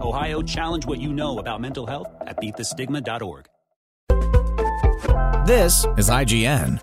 Ohio, challenge what you know about mental health at beatthestigma.org. This is IGN.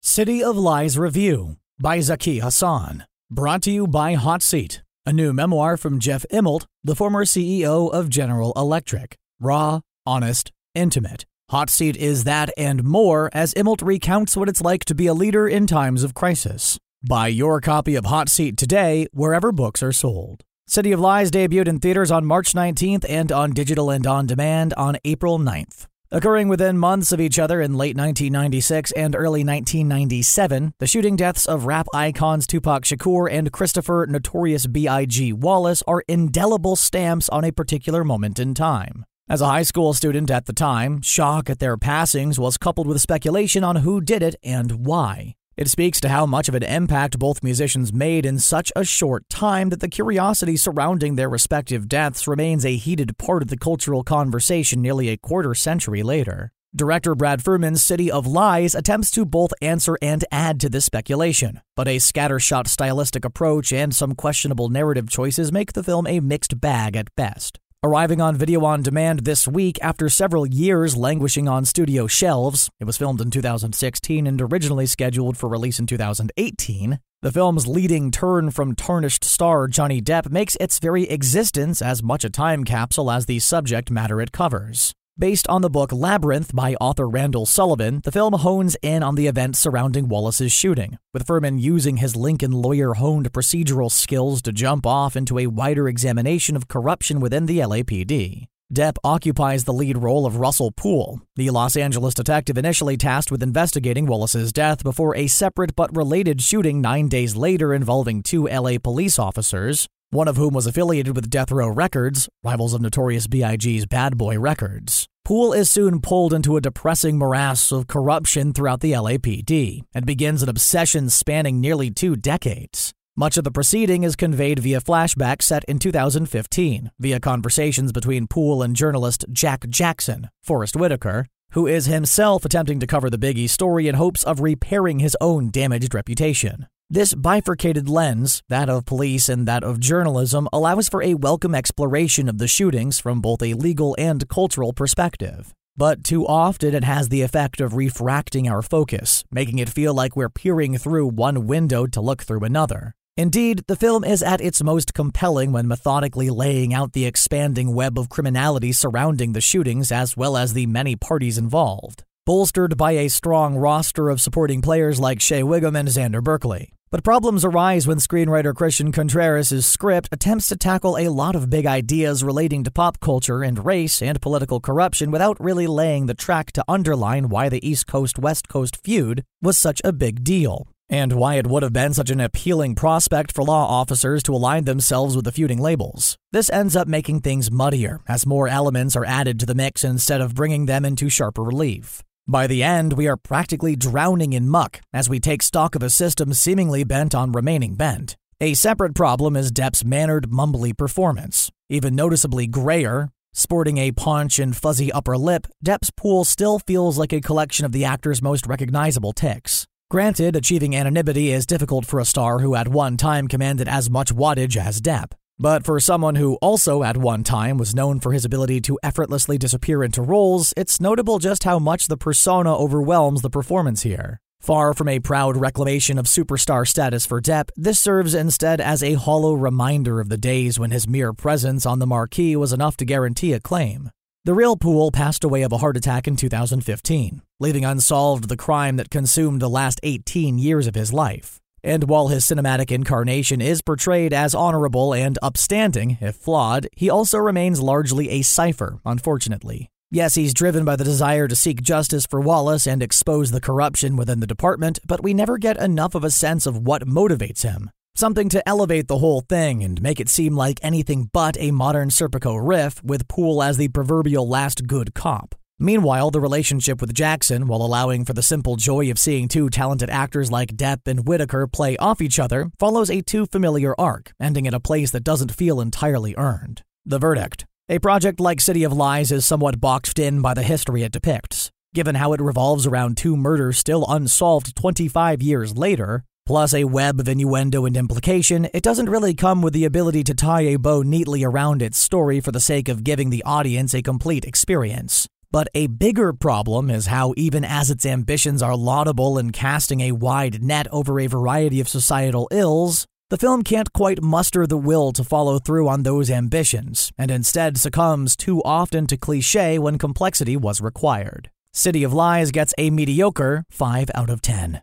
City of Lies Review by Zaki Hasan. Brought to you by Hot Seat, a new memoir from Jeff Immelt, the former CEO of General Electric. Raw, honest, intimate. Hot Seat is that and more as Immelt recounts what it's like to be a leader in times of crisis. Buy your copy of Hot Seat today, wherever books are sold. City of Lies debuted in theaters on March 19th and on digital and on demand on April 9th. Occurring within months of each other in late 1996 and early 1997, the shooting deaths of rap icons Tupac Shakur and Christopher Notorious B.I.G. Wallace are indelible stamps on a particular moment in time. As a high school student at the time, shock at their passings was coupled with speculation on who did it and why. It speaks to how much of an impact both musicians made in such a short time that the curiosity surrounding their respective deaths remains a heated part of the cultural conversation nearly a quarter century later. Director Brad Furman's City of Lies attempts to both answer and add to this speculation, but a scattershot stylistic approach and some questionable narrative choices make the film a mixed bag at best. Arriving on video on demand this week after several years languishing on studio shelves, it was filmed in 2016 and originally scheduled for release in 2018. The film's leading turn from tarnished star Johnny Depp makes its very existence as much a time capsule as the subject matter it covers. Based on the book Labyrinth by author Randall Sullivan, the film hones in on the events surrounding Wallace's shooting, with Furman using his Lincoln lawyer honed procedural skills to jump off into a wider examination of corruption within the LAPD. Depp occupies the lead role of Russell Poole, the Los Angeles detective initially tasked with investigating Wallace's death before a separate but related shooting nine days later involving two LA police officers, one of whom was affiliated with Death Row Records, rivals of Notorious B.I.G.'s Bad Boy Records. Poole is soon pulled into a depressing morass of corruption throughout the LAPD and begins an obsession spanning nearly two decades. Much of the proceeding is conveyed via flashback set in 2015, via conversations between Poole and journalist Jack Jackson, Forest Whitaker, who is himself attempting to cover the Biggie story in hopes of repairing his own damaged reputation. This bifurcated lens, that of police and that of journalism, allows for a welcome exploration of the shootings from both a legal and cultural perspective. But too often it has the effect of refracting our focus, making it feel like we're peering through one window to look through another. Indeed, the film is at its most compelling when methodically laying out the expanding web of criminality surrounding the shootings as well as the many parties involved, bolstered by a strong roster of supporting players like Shea Whigham and Xander Berkeley. But problems arise when screenwriter Christian Contreras' script attempts to tackle a lot of big ideas relating to pop culture and race and political corruption without really laying the track to underline why the East Coast West Coast feud was such a big deal, and why it would have been such an appealing prospect for law officers to align themselves with the feuding labels. This ends up making things muddier as more elements are added to the mix instead of bringing them into sharper relief. By the end, we are practically drowning in muck as we take stock of a system seemingly bent on remaining bent. A separate problem is Depp's mannered, mumbly performance. Even noticeably grayer, sporting a paunch and fuzzy upper lip, Depp's Poole still feels like a collection of the actor's most recognizable tics. Granted, achieving anonymity is difficult for a star who at one time commanded as much wattage as Depp. But for someone who also at one time was known for his ability to effortlessly disappear into roles, it's notable just how much the persona overwhelms the performance here. Far from a proud reclamation of superstar status for Depp, this serves instead as a hollow reminder of the days when his mere presence on the marquee was enough to guarantee acclaim. The real Poole passed away of a heart attack in 2015, leaving unsolved the crime that consumed the last 18 years of his life. And while his cinematic incarnation is portrayed as honorable and upstanding, if flawed, he also remains largely a cipher, unfortunately. Yes, he's driven by the desire to seek justice for Wallace and expose the corruption within the department, but we never get enough of a sense of what motivates him. Something to elevate the whole thing and make it seem like anything but a modern Serpico riff, with Poole as the proverbial last good cop. Meanwhile, the relationship with Jackson, while allowing for the simple joy of seeing two talented actors like Depp and Whitaker play off each other, follows a too familiar arc, ending at a place that doesn't feel entirely earned. The verdict a project like City of Lies is somewhat boxed in by the history it depicts. Given how it revolves around two murders still unsolved 25 years later, plus a web of innuendo and implication, it doesn't really come with the ability to tie a bow neatly around its story for the sake of giving the audience a complete experience. But a bigger problem is how, even as its ambitions are laudable in casting a wide net over a variety of societal ills, the film can't quite muster the will to follow through on those ambitions, and instead succumbs too often to cliche when complexity was required. City of Lies gets a mediocre 5 out of 10.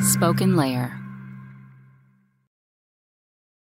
Spoken Layer.